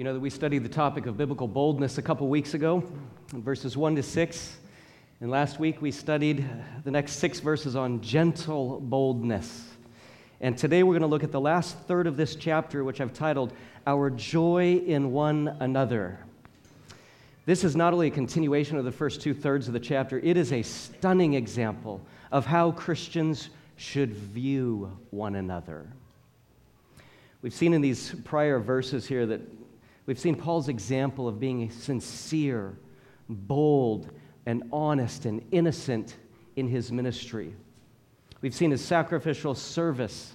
You know that we studied the topic of biblical boldness a couple weeks ago, verses 1 to 6. And last week we studied the next six verses on gentle boldness. And today we're going to look at the last third of this chapter, which I've titled Our Joy in One Another. This is not only a continuation of the first two thirds of the chapter, it is a stunning example of how Christians should view one another. We've seen in these prior verses here that we've seen Paul's example of being sincere, bold, and honest and innocent in his ministry. We've seen his sacrificial service,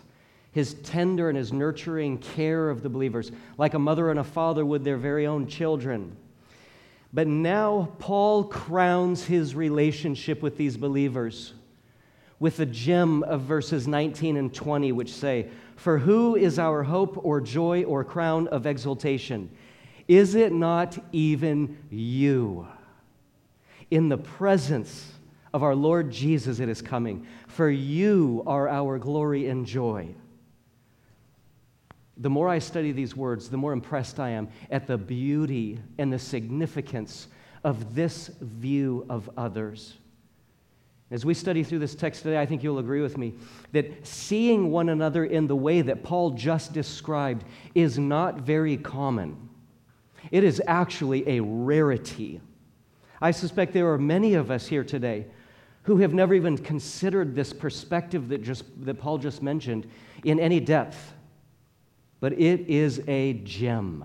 his tender and his nurturing care of the believers, like a mother and a father would their very own children. But now Paul crowns his relationship with these believers with the gem of verses 19 and 20, which say, For who is our hope or joy or crown of exultation? Is it not even you? In the presence of our Lord Jesus, it is coming. For you are our glory and joy. The more I study these words, the more impressed I am at the beauty and the significance of this view of others. As we study through this text today, I think you'll agree with me that seeing one another in the way that Paul just described is not very common. It is actually a rarity. I suspect there are many of us here today who have never even considered this perspective that, just, that Paul just mentioned in any depth. But it is a gem.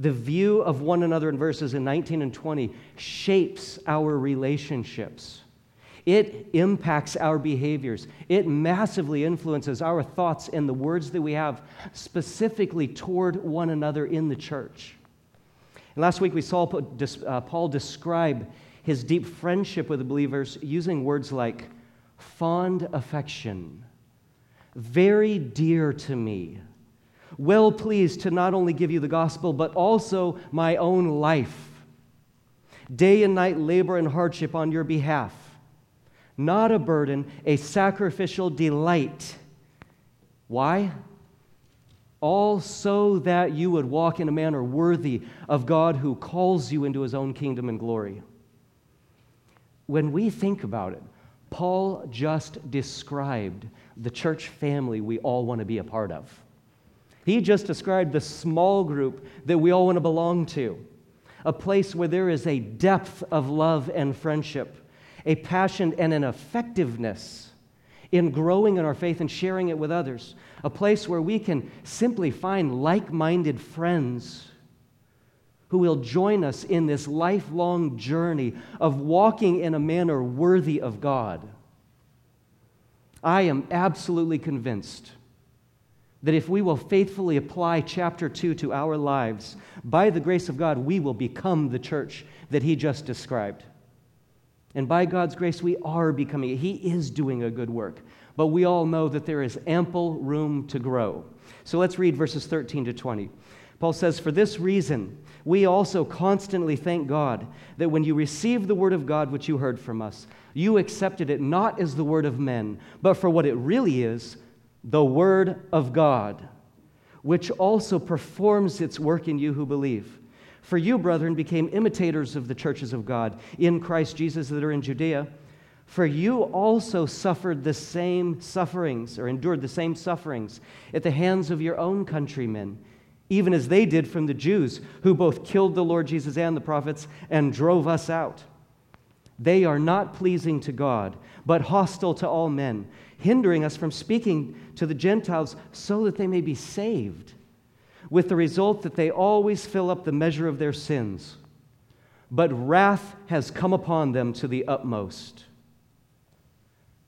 The view of one another in verses in 19 and 20 shapes our relationships. It impacts our behaviors. It massively influences our thoughts and the words that we have specifically toward one another in the church. And last week we saw uh, Paul describe his deep friendship with the believers using words like fond affection, very dear to me, well pleased to not only give you the gospel, but also my own life. Day and night labor and hardship on your behalf not a burden, a sacrificial delight. Why? All so that you would walk in a manner worthy of God who calls you into his own kingdom and glory. When we think about it, Paul just described the church family we all want to be a part of. He just described the small group that we all want to belong to, a place where there is a depth of love and friendship a passion and an effectiveness in growing in our faith and sharing it with others, a place where we can simply find like minded friends who will join us in this lifelong journey of walking in a manner worthy of God. I am absolutely convinced that if we will faithfully apply chapter 2 to our lives, by the grace of God, we will become the church that He just described. And by God's grace, we are becoming, He is doing a good work. But we all know that there is ample room to grow. So let's read verses 13 to 20. Paul says, For this reason, we also constantly thank God that when you received the word of God which you heard from us, you accepted it not as the word of men, but for what it really is the word of God, which also performs its work in you who believe. For you, brethren, became imitators of the churches of God in Christ Jesus that are in Judea. For you also suffered the same sufferings, or endured the same sufferings, at the hands of your own countrymen, even as they did from the Jews, who both killed the Lord Jesus and the prophets and drove us out. They are not pleasing to God, but hostile to all men, hindering us from speaking to the Gentiles so that they may be saved with the result that they always fill up the measure of their sins. But wrath has come upon them to the utmost.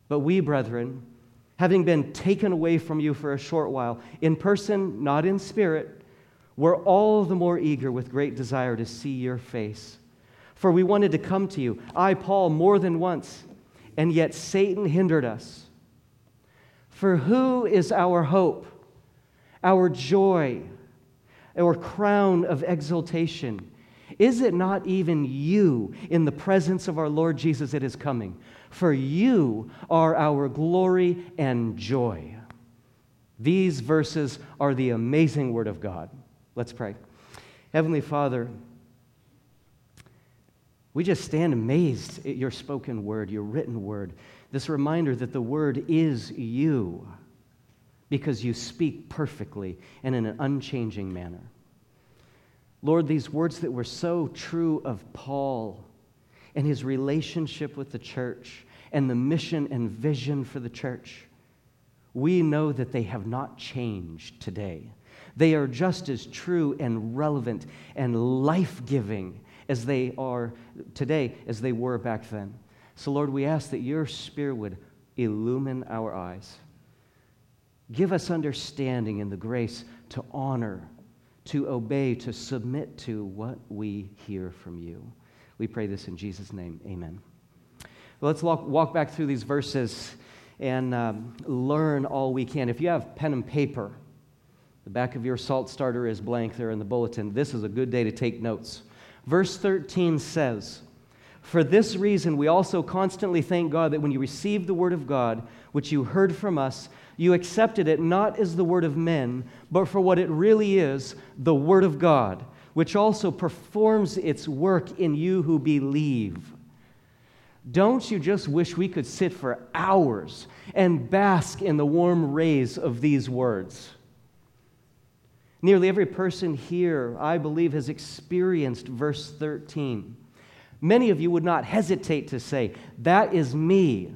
But we, brethren, having been taken away from you for a short while, in person, not in spirit, were all the more eager with great desire to see your face. For we wanted to come to you, I, Paul, more than once, and yet Satan hindered us. For who is our hope, our joy, or crown of exaltation? Is it not even you in the presence of our Lord Jesus that is coming? For you are our glory and joy. These verses are the amazing Word of God. Let's pray. Heavenly Father, we just stand amazed at your spoken word, your written word, this reminder that the word is you because you speak perfectly and in an unchanging manner. Lord, these words that were so true of Paul and his relationship with the church and the mission and vision for the church, we know that they have not changed today. They are just as true and relevant and life giving as they are today as they were back then. So, Lord, we ask that your Spirit would illumine our eyes. Give us understanding and the grace to honor, to obey, to submit to what we hear from you. We pray this in Jesus' name. Amen. Let's walk, walk back through these verses and um, learn all we can. If you have pen and paper, the back of your salt starter is blank there in the bulletin. This is a good day to take notes. Verse 13 says, For this reason, we also constantly thank God that when you received the word of God, which you heard from us, you accepted it not as the word of men, but for what it really is the word of God, which also performs its work in you who believe. Don't you just wish we could sit for hours and bask in the warm rays of these words? Nearly every person here, I believe, has experienced verse 13. Many of you would not hesitate to say, That is me.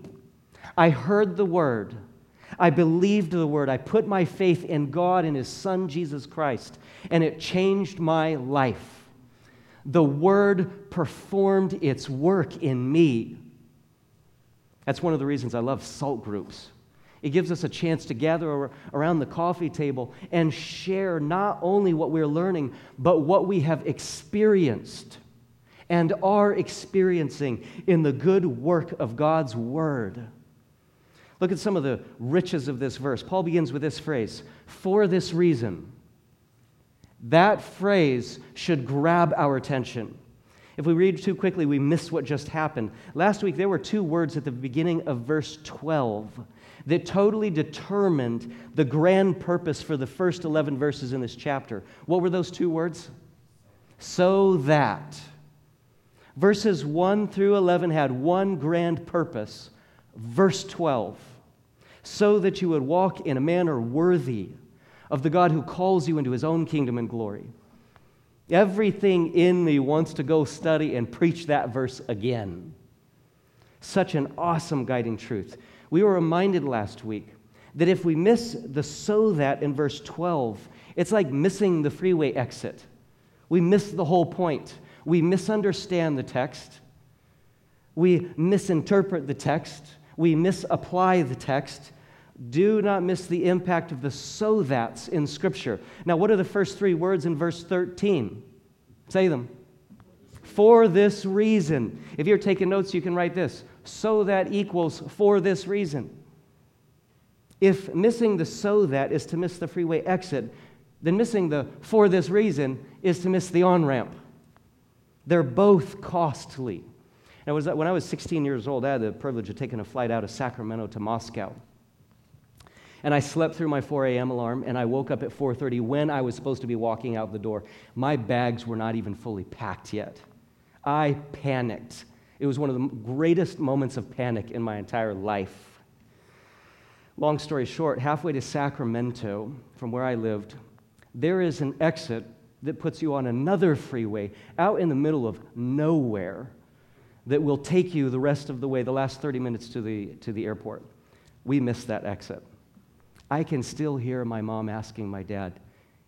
I heard the word. I believed the word. I put my faith in God and His Son, Jesus Christ, and it changed my life. The word performed its work in me. That's one of the reasons I love salt groups. It gives us a chance to gather around the coffee table and share not only what we're learning, but what we have experienced and are experiencing in the good work of God's Word. Look at some of the riches of this verse. Paul begins with this phrase for this reason. That phrase should grab our attention. If we read too quickly, we miss what just happened. Last week, there were two words at the beginning of verse 12 that totally determined the grand purpose for the first 11 verses in this chapter. What were those two words? So that. Verses 1 through 11 had one grand purpose. Verse 12, so that you would walk in a manner worthy of the God who calls you into his own kingdom and glory. Everything in me wants to go study and preach that verse again. Such an awesome guiding truth. We were reminded last week that if we miss the so that in verse 12, it's like missing the freeway exit. We miss the whole point. We misunderstand the text. We misinterpret the text. We misapply the text. Do not miss the impact of the so that's in Scripture. Now, what are the first three words in verse 13? Say them. For this reason. If you're taking notes, you can write this so that equals for this reason. If missing the so that is to miss the freeway exit, then missing the for this reason is to miss the on ramp. They're both costly. Now, when I was 16 years old, I had the privilege of taking a flight out of Sacramento to Moscow. And I slept through my 4 a.m. alarm, and I woke up at 4:30 when I was supposed to be walking out the door. My bags were not even fully packed yet. I panicked. It was one of the greatest moments of panic in my entire life. Long story short, halfway to Sacramento, from where I lived, there is an exit that puts you on another freeway out in the middle of nowhere that will take you the rest of the way, the last 30 minutes to the, to the airport. We missed that exit. I can still hear my mom asking my dad,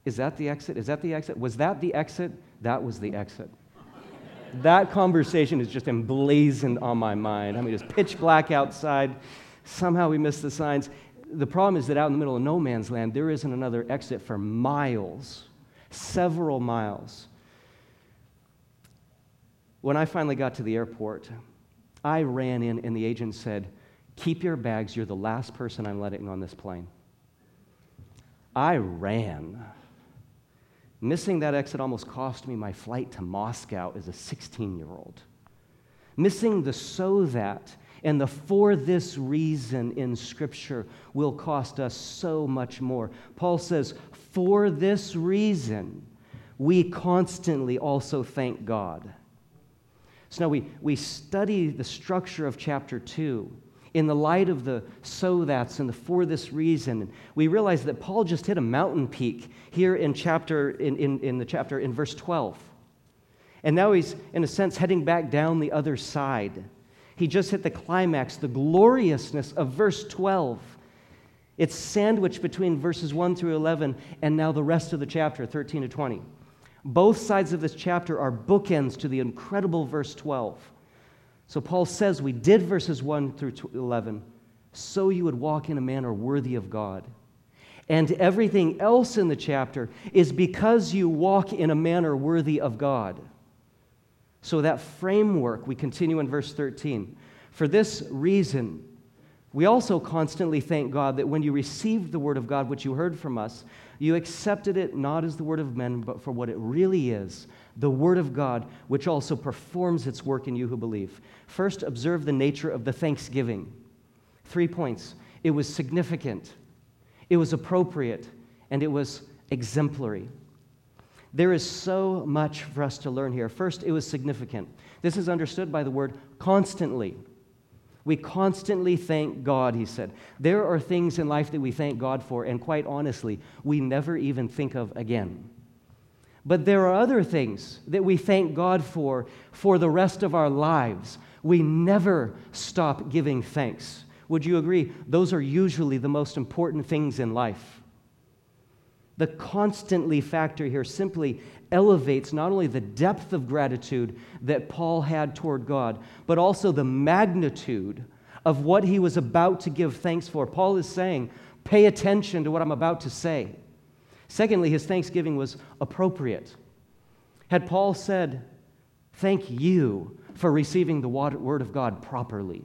Is that the exit? Is that the exit? Was that the exit? That was the exit that conversation is just emblazoned on my mind. I mean, it's pitch black outside. Somehow we missed the signs. The problem is that out in the middle of no man's land, there isn't another exit for miles, several miles. When I finally got to the airport, I ran in, and the agent said, Keep your bags. You're the last person I'm letting on this plane. I ran. Missing that exit almost cost me my flight to Moscow as a 16 year old. Missing the so that and the for this reason in Scripture will cost us so much more. Paul says, For this reason, we constantly also thank God. So now we, we study the structure of chapter 2 in the light of the so that's and the for this reason. We realize that Paul just hit a mountain peak here in chapter in, in, in the chapter in verse 12. And now he's, in a sense, heading back down the other side. He just hit the climax, the gloriousness of verse 12. It's sandwiched between verses 1 through 11 and now the rest of the chapter, 13 to 20. Both sides of this chapter are bookends to the incredible verse 12. So Paul says, We did verses 1 through 11 so you would walk in a manner worthy of God. And everything else in the chapter is because you walk in a manner worthy of God. So, that framework, we continue in verse 13. For this reason, we also constantly thank God that when you received the word of God, which you heard from us, you accepted it not as the word of men, but for what it really is the word of God, which also performs its work in you who believe. First, observe the nature of the thanksgiving. Three points it was significant, it was appropriate, and it was exemplary. There is so much for us to learn here. First, it was significant. This is understood by the word constantly. We constantly thank God, he said. There are things in life that we thank God for, and quite honestly, we never even think of again. But there are other things that we thank God for for the rest of our lives. We never stop giving thanks. Would you agree? Those are usually the most important things in life. The constantly factor here simply elevates not only the depth of gratitude that Paul had toward God, but also the magnitude of what he was about to give thanks for. Paul is saying, pay attention to what I'm about to say. Secondly, his thanksgiving was appropriate. Had Paul said, Thank you for receiving the word of God properly,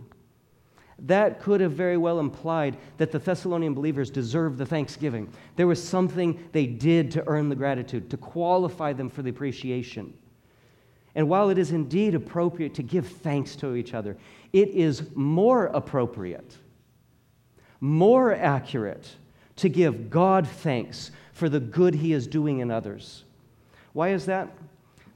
that could have very well implied that the Thessalonian believers deserved the thanksgiving. There was something they did to earn the gratitude, to qualify them for the appreciation. And while it is indeed appropriate to give thanks to each other, it is more appropriate, more accurate to give God thanks for the good He is doing in others. Why is that?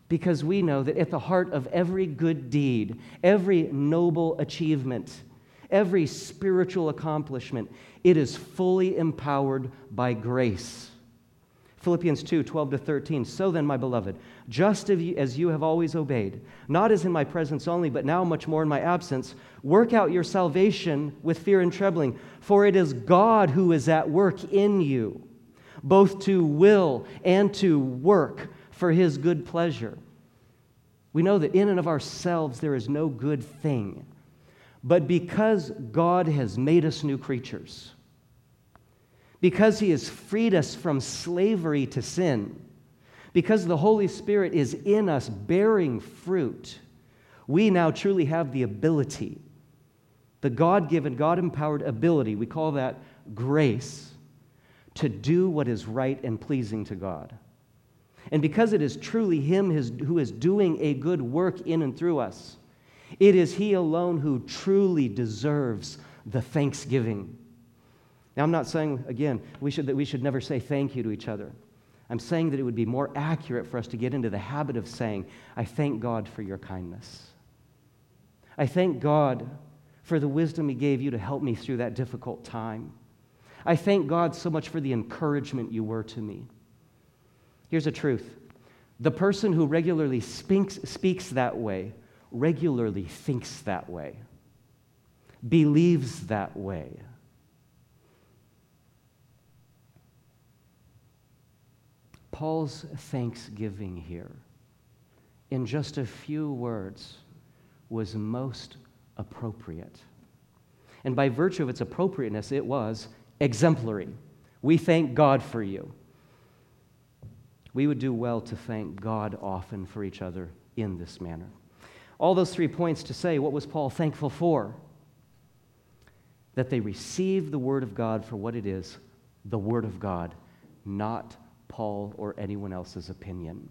Because we know that at the heart of every good deed, every noble achievement, every spiritual accomplishment, it is fully empowered by grace. Philippians 2 12 to 13. So then, my beloved, just as you have always obeyed, not as in my presence only, but now much more in my absence, work out your salvation with fear and trembling, for it is God who is at work in you, both to will and to work for his good pleasure. We know that in and of ourselves there is no good thing. But because God has made us new creatures, because He has freed us from slavery to sin, because the Holy Spirit is in us bearing fruit, we now truly have the ability, the God given, God empowered ability, we call that grace, to do what is right and pleasing to God. And because it is truly Him who is doing a good work in and through us, it is He alone who truly deserves the thanksgiving. Now, I'm not saying, again, we should, that we should never say thank you to each other. I'm saying that it would be more accurate for us to get into the habit of saying, I thank God for your kindness. I thank God for the wisdom He gave you to help me through that difficult time. I thank God so much for the encouragement you were to me. Here's the truth the person who regularly speaks, speaks that way regularly thinks that way, believes that way. Paul's thanksgiving here, in just a few words, was most appropriate. And by virtue of its appropriateness, it was exemplary. We thank God for you. We would do well to thank God often for each other in this manner. All those three points to say, what was Paul thankful for? That they received the Word of God for what it is the Word of God, not Paul or anyone else's opinion.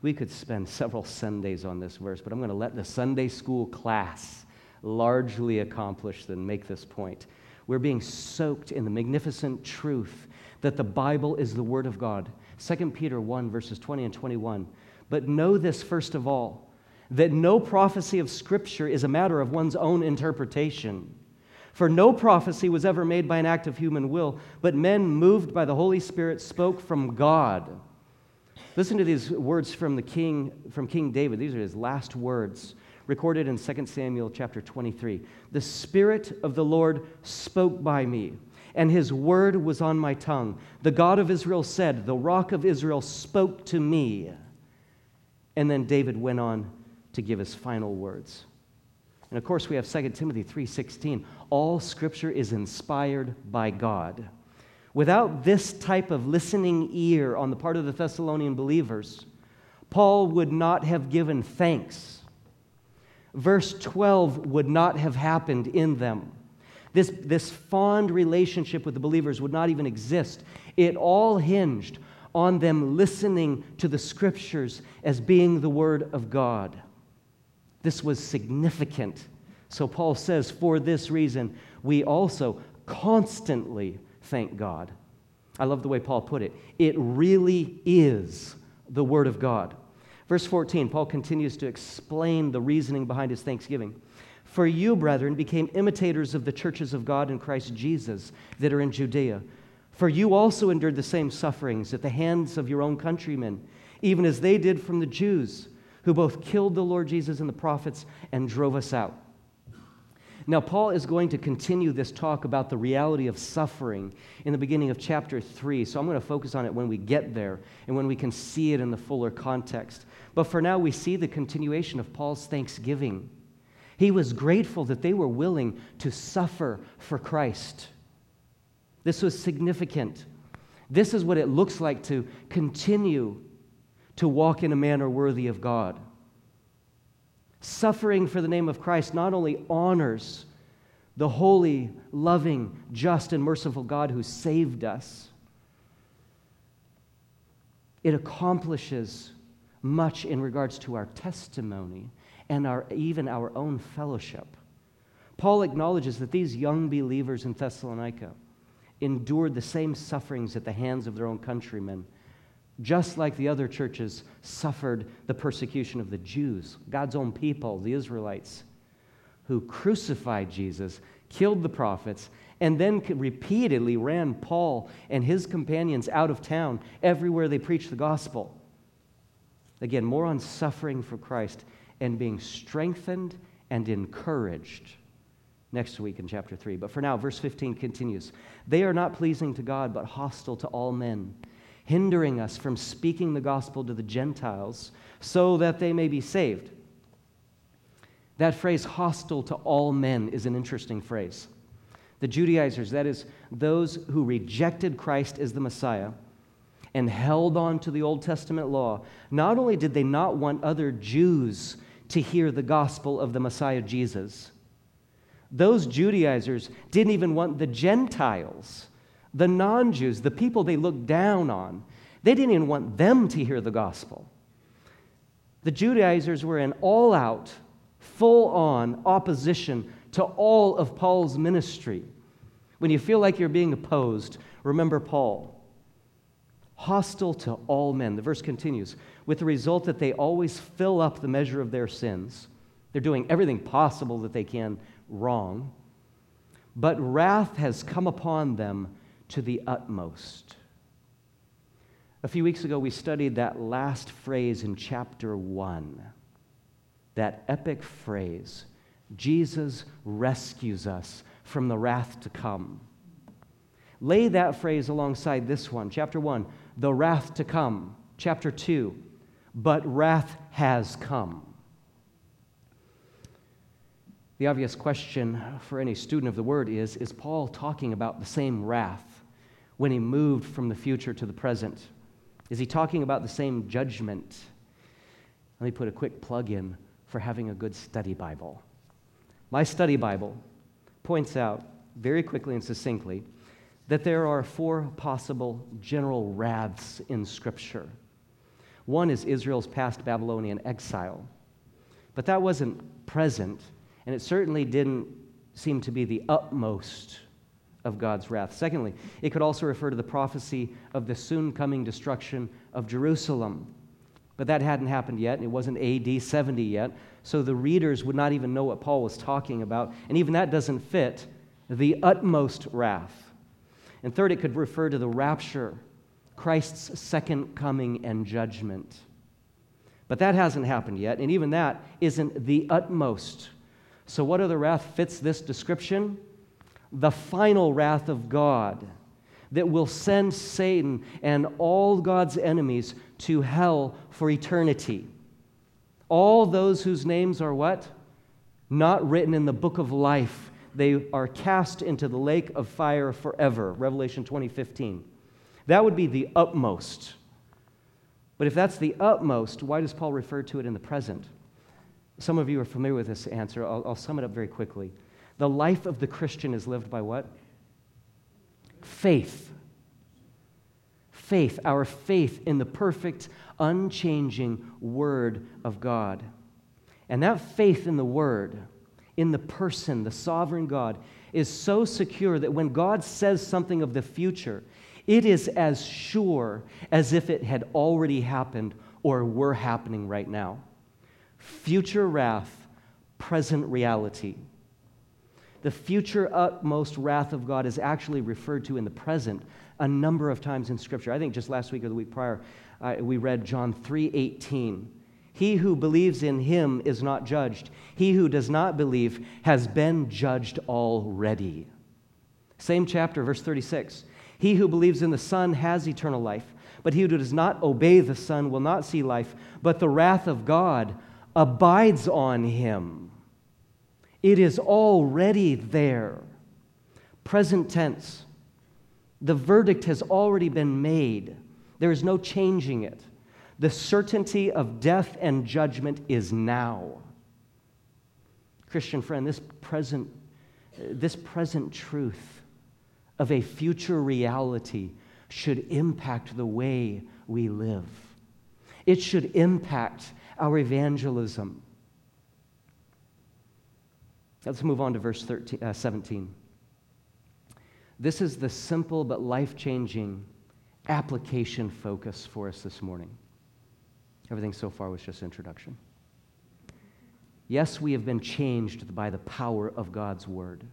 We could spend several Sundays on this verse, but I'm going to let the Sunday school class largely accomplish and make this point. We're being soaked in the magnificent truth that the Bible is the Word of God. 2 Peter 1, verses 20 and 21. But know this first of all that no prophecy of Scripture is a matter of one's own interpretation. For no prophecy was ever made by an act of human will, but men moved by the Holy Spirit spoke from God. Listen to these words from the king from King David. These are his last words recorded in 2 Samuel chapter 23. The spirit of the Lord spoke by me, and his word was on my tongue. The God of Israel said, "The rock of Israel spoke to me." And then David went on to give his final words. And of course, we have 2 Timothy 3:16. All scripture is inspired by God. Without this type of listening ear on the part of the Thessalonian believers, Paul would not have given thanks. Verse 12 would not have happened in them. This, this fond relationship with the believers would not even exist. It all hinged on them listening to the scriptures as being the Word of God. This was significant. So Paul says, for this reason, we also constantly thank God. I love the way Paul put it. It really is the Word of God. Verse 14, Paul continues to explain the reasoning behind his thanksgiving. For you, brethren, became imitators of the churches of God in Christ Jesus that are in Judea. For you also endured the same sufferings at the hands of your own countrymen, even as they did from the Jews who both killed the Lord Jesus and the prophets and drove us out. Now, Paul is going to continue this talk about the reality of suffering in the beginning of chapter 3. So I'm going to focus on it when we get there and when we can see it in the fuller context. But for now, we see the continuation of Paul's thanksgiving. He was grateful that they were willing to suffer for Christ. This was significant. This is what it looks like to continue to walk in a manner worthy of God. Suffering for the name of Christ not only honors the holy, loving, just, and merciful God who saved us, it accomplishes much in regards to our testimony and our, even our own fellowship. Paul acknowledges that these young believers in Thessalonica endured the same sufferings at the hands of their own countrymen just like the other churches suffered the persecution of the Jews, God's own people, the Israelites, who crucified Jesus, killed the prophets, and then repeatedly ran Paul and his companions out of town everywhere they preached the gospel. Again, more on suffering for Christ and being strengthened and encouraged next week in chapter 3. But for now, verse 15 continues They are not pleasing to God, but hostile to all men hindering us from speaking the gospel to the Gentiles so that they may be saved. That phrase, hostile to all men, is an interesting phrase. The Judaizers, that is, those who rejected Christ as the Messiah and held on to the Old Testament law, not only did they not want other Jews to hear the gospel of the Messiah Jesus, those Judaizers didn't even want the Gentiles the non Jews, the people they looked down on, they didn't even want them to hear the gospel. The Judaizers were in all out, full on opposition to all of Paul's ministry. When you feel like you're being opposed, remember Paul. Hostile to all men. The verse continues with the result that they always fill up the measure of their sins. They're doing everything possible that they can wrong. But wrath has come upon them to the utmost. A few weeks ago, we studied that last phrase in chapter 1, that epic phrase Jesus rescues us from the wrath to come. Lay that phrase alongside this one, chapter 1, the wrath to come. Chapter 2, but wrath has come. The obvious question for any student of the word is Is Paul talking about the same wrath when he moved from the future to the present? Is he talking about the same judgment? Let me put a quick plug in for having a good study Bible. My study Bible points out very quickly and succinctly that there are four possible general wraths in Scripture. One is Israel's past Babylonian exile, but that wasn't present, and it certainly didn't seem to be the utmost of God's wrath. Secondly, it could also refer to the prophecy of the soon coming destruction of Jerusalem. But that hadn't happened yet, it wasn't AD 70 yet, so the readers would not even know what Paul was talking about, and even that doesn't fit the utmost wrath. And third, it could refer to the rapture, Christ's second coming and judgment. But that hasn't happened yet, and even that isn't the utmost. So, what other wrath fits this description? The final wrath of God that will send Satan and all God's enemies to hell for eternity. All those whose names are what? Not written in the book of life. They are cast into the lake of fire forever. Revelation 20:15. That would be the utmost. But if that's the utmost, why does Paul refer to it in the present? Some of you are familiar with this answer. I'll, I'll sum it up very quickly. The life of the Christian is lived by what? Faith. Faith, our faith in the perfect, unchanging Word of God. And that faith in the Word, in the person, the sovereign God, is so secure that when God says something of the future, it is as sure as if it had already happened or were happening right now. Future wrath, present reality. The future utmost wrath of God is actually referred to in the present a number of times in Scripture. I think just last week or the week prior, uh, we read John 3:18. He who believes in him is not judged. He who does not believe has been judged already. Same chapter, verse 36. He who believes in the Son has eternal life, but he who does not obey the Son will not see life, but the wrath of God abides on him. It is already there. Present tense. The verdict has already been made. There is no changing it. The certainty of death and judgment is now. Christian friend, this present, this present truth of a future reality should impact the way we live. It should impact our evangelism. Let's move on to verse 13, uh, 17. This is the simple but life changing application focus for us this morning. Everything so far was just introduction. Yes, we have been changed by the power of God's word.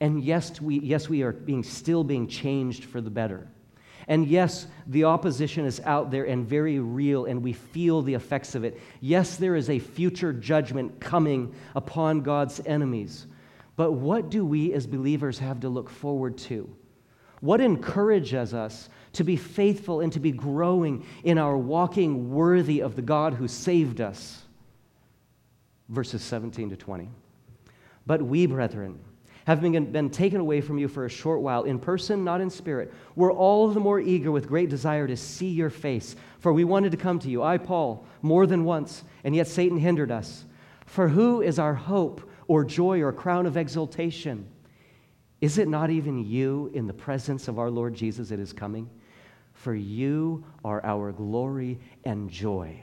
And yes, we, yes, we are being, still being changed for the better. And yes, the opposition is out there and very real, and we feel the effects of it. Yes, there is a future judgment coming upon God's enemies. But what do we as believers have to look forward to? What encourages us to be faithful and to be growing in our walking worthy of the God who saved us? Verses 17 to 20. But we, brethren, having been taken away from you for a short while, in person, not in spirit, we're all the more eager with great desire to see your face. For we wanted to come to you, I, Paul, more than once, and yet Satan hindered us. For who is our hope or joy or crown of exaltation? Is it not even you in the presence of our Lord Jesus that is coming? For you are our glory and joy.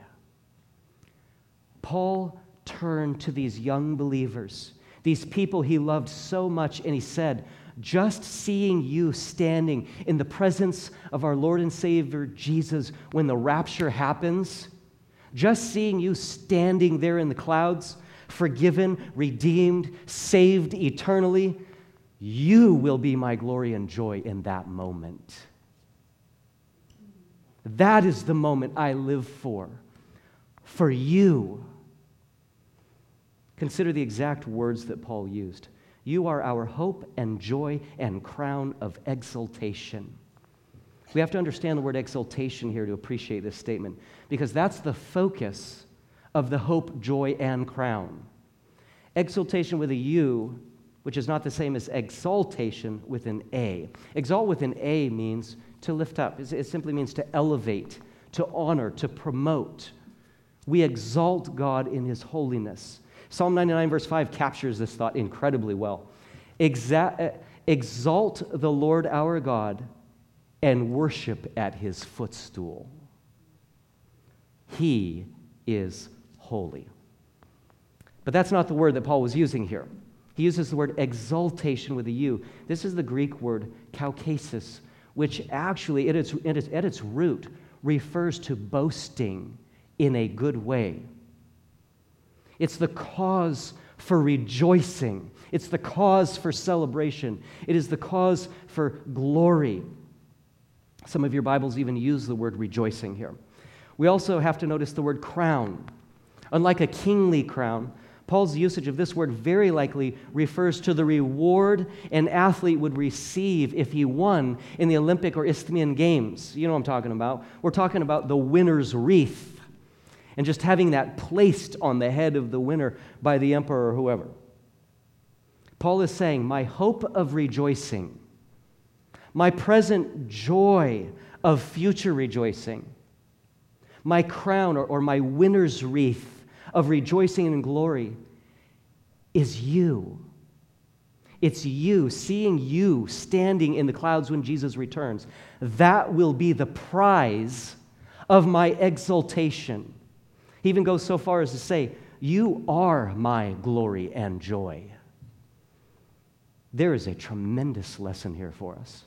Paul turned to these young believers these people he loved so much, and he said, Just seeing you standing in the presence of our Lord and Savior Jesus when the rapture happens, just seeing you standing there in the clouds, forgiven, redeemed, saved eternally, you will be my glory and joy in that moment. That is the moment I live for. For you. Consider the exact words that Paul used. You are our hope and joy and crown of exaltation. We have to understand the word exultation here to appreciate this statement because that's the focus of the hope, joy, and crown. Exultation with a U, which is not the same as exaltation with an A. Exalt with an A means to lift up, it simply means to elevate, to honor, to promote. We exalt God in His holiness. Psalm 99, verse 5, captures this thought incredibly well. Exa- exalt the Lord our God and worship at his footstool. He is holy. But that's not the word that Paul was using here. He uses the word exultation with a U. This is the Greek word kauchesis, which actually, at its, at its, at its root, refers to boasting in a good way. It's the cause for rejoicing, it's the cause for celebration, it is the cause for glory. Some of your Bibles even use the word rejoicing here. We also have to notice the word crown. Unlike a kingly crown, Paul's usage of this word very likely refers to the reward an athlete would receive if he won in the Olympic or Isthmian Games. You know what I'm talking about. We're talking about the winner's wreath and just having that placed on the head of the winner by the emperor or whoever. Paul is saying, My hope of rejoicing, my present joy of future rejoicing, my crown or, or my winner's wreath of rejoicing and glory is you. It's you, seeing you standing in the clouds when Jesus returns. That will be the prize of my exaltation. He even goes so far as to say, You are my glory and joy. There is a tremendous lesson here for us.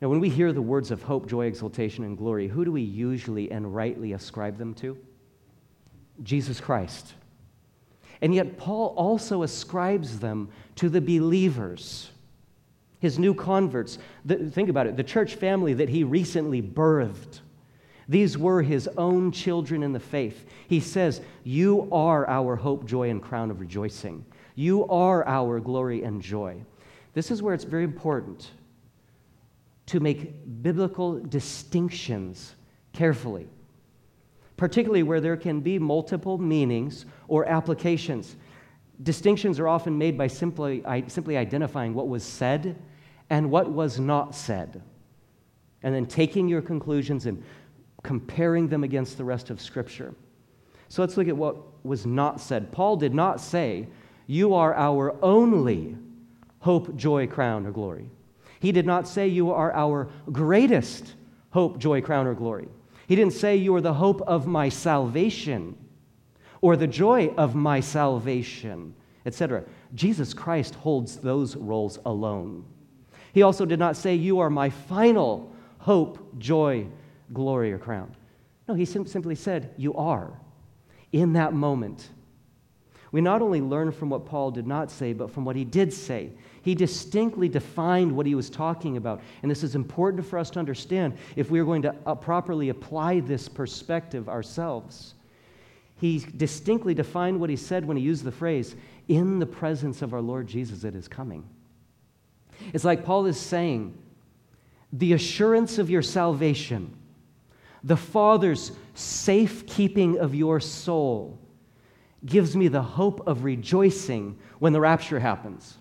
Now, when we hear the words of hope, joy, exultation, and glory, who do we usually and rightly ascribe them to? Jesus Christ. And yet, Paul also ascribes them to the believers, his new converts. The, think about it the church family that he recently birthed. These were his own children in the faith. He says, You are our hope, joy, and crown of rejoicing. You are our glory and joy. This is where it's very important to make biblical distinctions carefully, particularly where there can be multiple meanings or applications. Distinctions are often made by simply, simply identifying what was said and what was not said, and then taking your conclusions and comparing them against the rest of Scripture. So let's look at what was not said. Paul did not say, You are our only hope, joy, crown, or glory. He did not say, You are our greatest hope, joy, crown, or glory. He didn't say, You are the hope of my salvation or the joy of my salvation, etc. Jesus Christ holds those roles alone. He also did not say, You are my final hope, joy, glory or crown. No, he sim- simply said, You are. In that moment, we not only learn from what Paul did not say, but from what he did say. He distinctly defined what he was talking about. And this is important for us to understand if we are going to uh, properly apply this perspective ourselves. He distinctly defined what he said when he used the phrase, in the presence of our Lord Jesus, it is coming. It's like Paul is saying, the assurance of your salvation the Father's safekeeping of your soul gives me the hope of rejoicing when the rapture happens.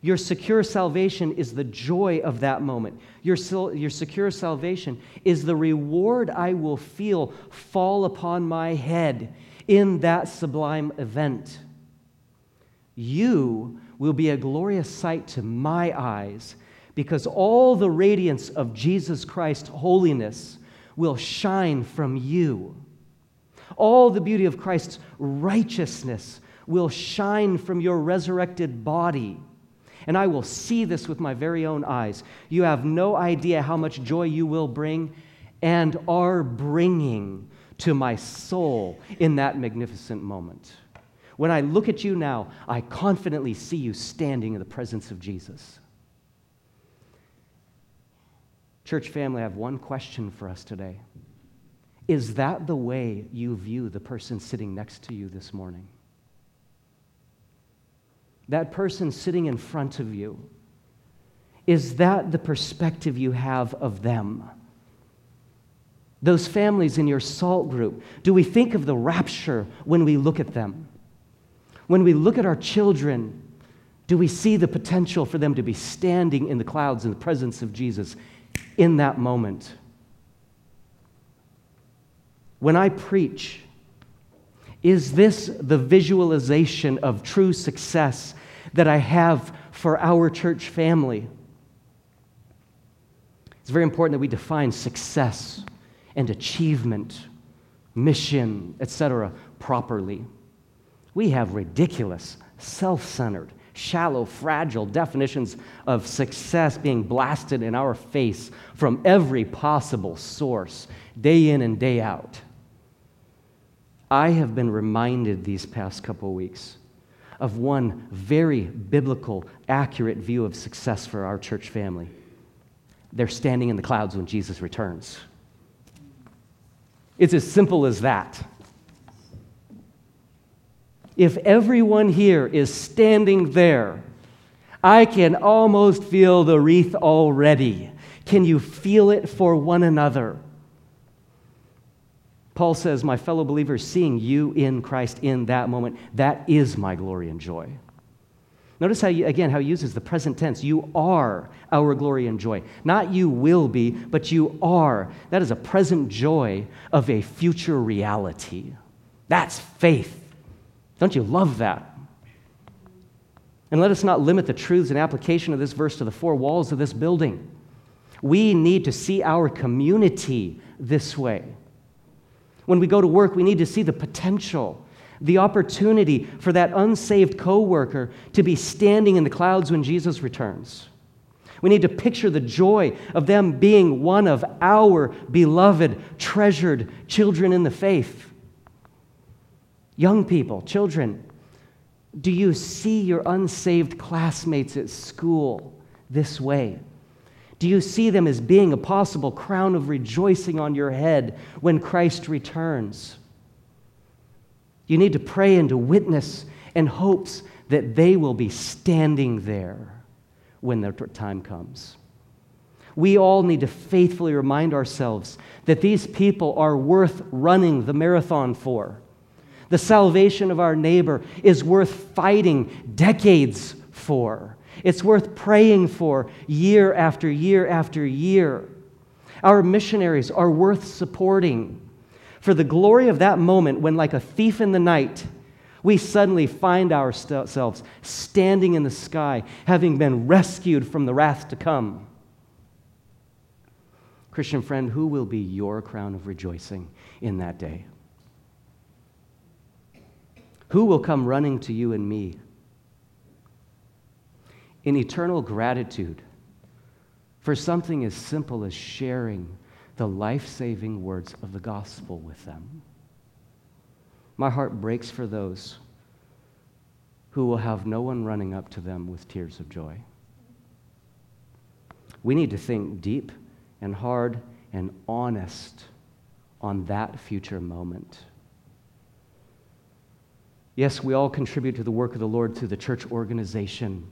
Your secure salvation is the joy of that moment. Your, your secure salvation is the reward I will feel fall upon my head in that sublime event. You will be a glorious sight to my eyes because all the radiance of Jesus Christ's holiness will shine from you. All the beauty of Christ's righteousness will shine from your resurrected body. And I will see this with my very own eyes. You have no idea how much joy you will bring and are bringing to my soul in that magnificent moment. When I look at you now, I confidently see you standing in the presence of Jesus. Church family, I have one question for us today. Is that the way you view the person sitting next to you this morning? That person sitting in front of you, is that the perspective you have of them? Those families in your salt group, do we think of the rapture when we look at them? When we look at our children, do we see the potential for them to be standing in the clouds in the presence of Jesus in that moment. When I preach, is this the visualization of true success that I have for our church family? It's very important that we define success and achievement, mission, etc., properly. We have ridiculous, self centered, shallow, fragile definitions of success being blasted in our face from every possible source, day in and day out. I have been reminded these past couple weeks of one very biblical, accurate view of success for our church family. They're standing in the clouds when Jesus returns. It's as simple as that. If everyone here is standing there, I can almost feel the wreath already. Can you feel it for one another? Paul says, My fellow believers, seeing you in Christ in that moment, that is my glory and joy. Notice how, again, how he uses the present tense. You are our glory and joy. Not you will be, but you are. That is a present joy of a future reality. That's faith. Don't you love that? And let us not limit the truths and application of this verse to the four walls of this building. We need to see our community this way. When we go to work, we need to see the potential, the opportunity for that unsaved coworker to be standing in the clouds when Jesus returns. We need to picture the joy of them being one of our beloved, treasured children in the faith. Young people, children, do you see your unsaved classmates at school this way? Do you see them as being a possible crown of rejoicing on your head when Christ returns? You need to pray and to witness in hopes that they will be standing there when their time comes. We all need to faithfully remind ourselves that these people are worth running the marathon for. The salvation of our neighbor is worth fighting decades for. It's worth praying for year after year after year. Our missionaries are worth supporting. For the glory of that moment when, like a thief in the night, we suddenly find ourselves standing in the sky, having been rescued from the wrath to come. Christian friend, who will be your crown of rejoicing in that day? Who will come running to you and me in eternal gratitude for something as simple as sharing the life saving words of the gospel with them. My heart breaks for those who will have no one running up to them with tears of joy. We need to think deep and hard and honest on that future moment. Yes, we all contribute to the work of the Lord through the church organization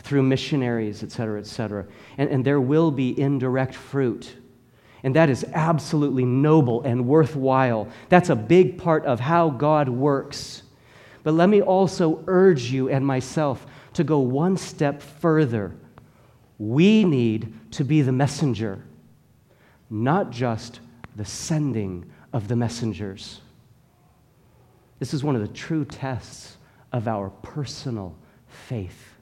through missionaries, et cetera, et cetera. And, and there will be indirect fruit. And that is absolutely noble and worthwhile. That's a big part of how God works. But let me also urge you and myself to go one step further. We need to be the messenger, not just the sending of the messengers. This is one of the true tests of our personal faith.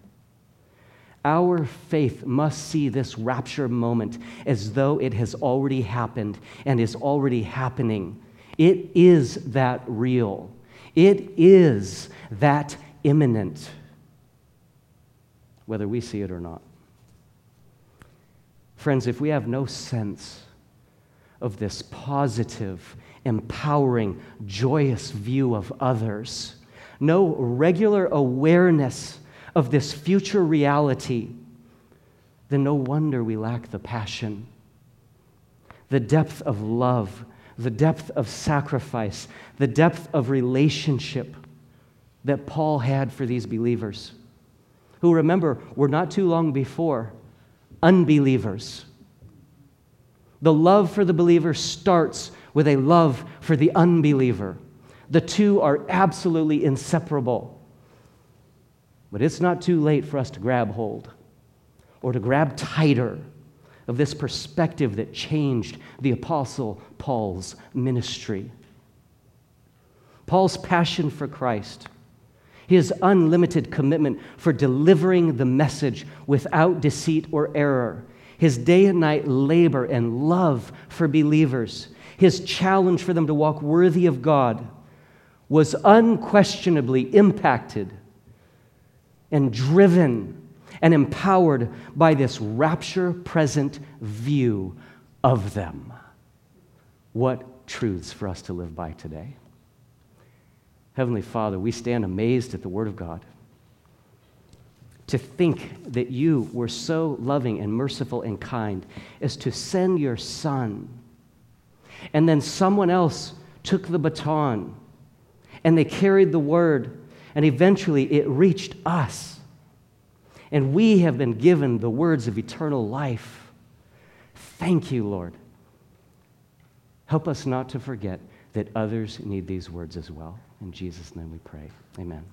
Our faith must see this rapture moment as though it has already happened and is already happening. It is that real, it is that imminent, whether we see it or not. Friends, if we have no sense of this positive, empowering, joyous view of others, no regular awareness of this future reality, then no wonder we lack the passion, the depth of love, the depth of sacrifice, the depth of relationship that Paul had for these believers, who remember were not too long before unbelievers. The love for the believer starts with a love for the unbeliever. The two are absolutely inseparable. But it's not too late for us to grab hold or to grab tighter of this perspective that changed the Apostle Paul's ministry. Paul's passion for Christ, his unlimited commitment for delivering the message without deceit or error, his day and night labor and love for believers, his challenge for them to walk worthy of God was unquestionably impacted and driven and empowered by this rapture present view of them. What truths for us to live by today. Heavenly Father, we stand amazed at the Word of God. To think that you were so loving and merciful and kind as to send your Son, and then someone else took the baton and they carried the Word, and eventually it reached us. And we have been given the words of eternal life. Thank you, Lord. Help us not to forget that others need these words as well. In Jesus' name we pray. Amen.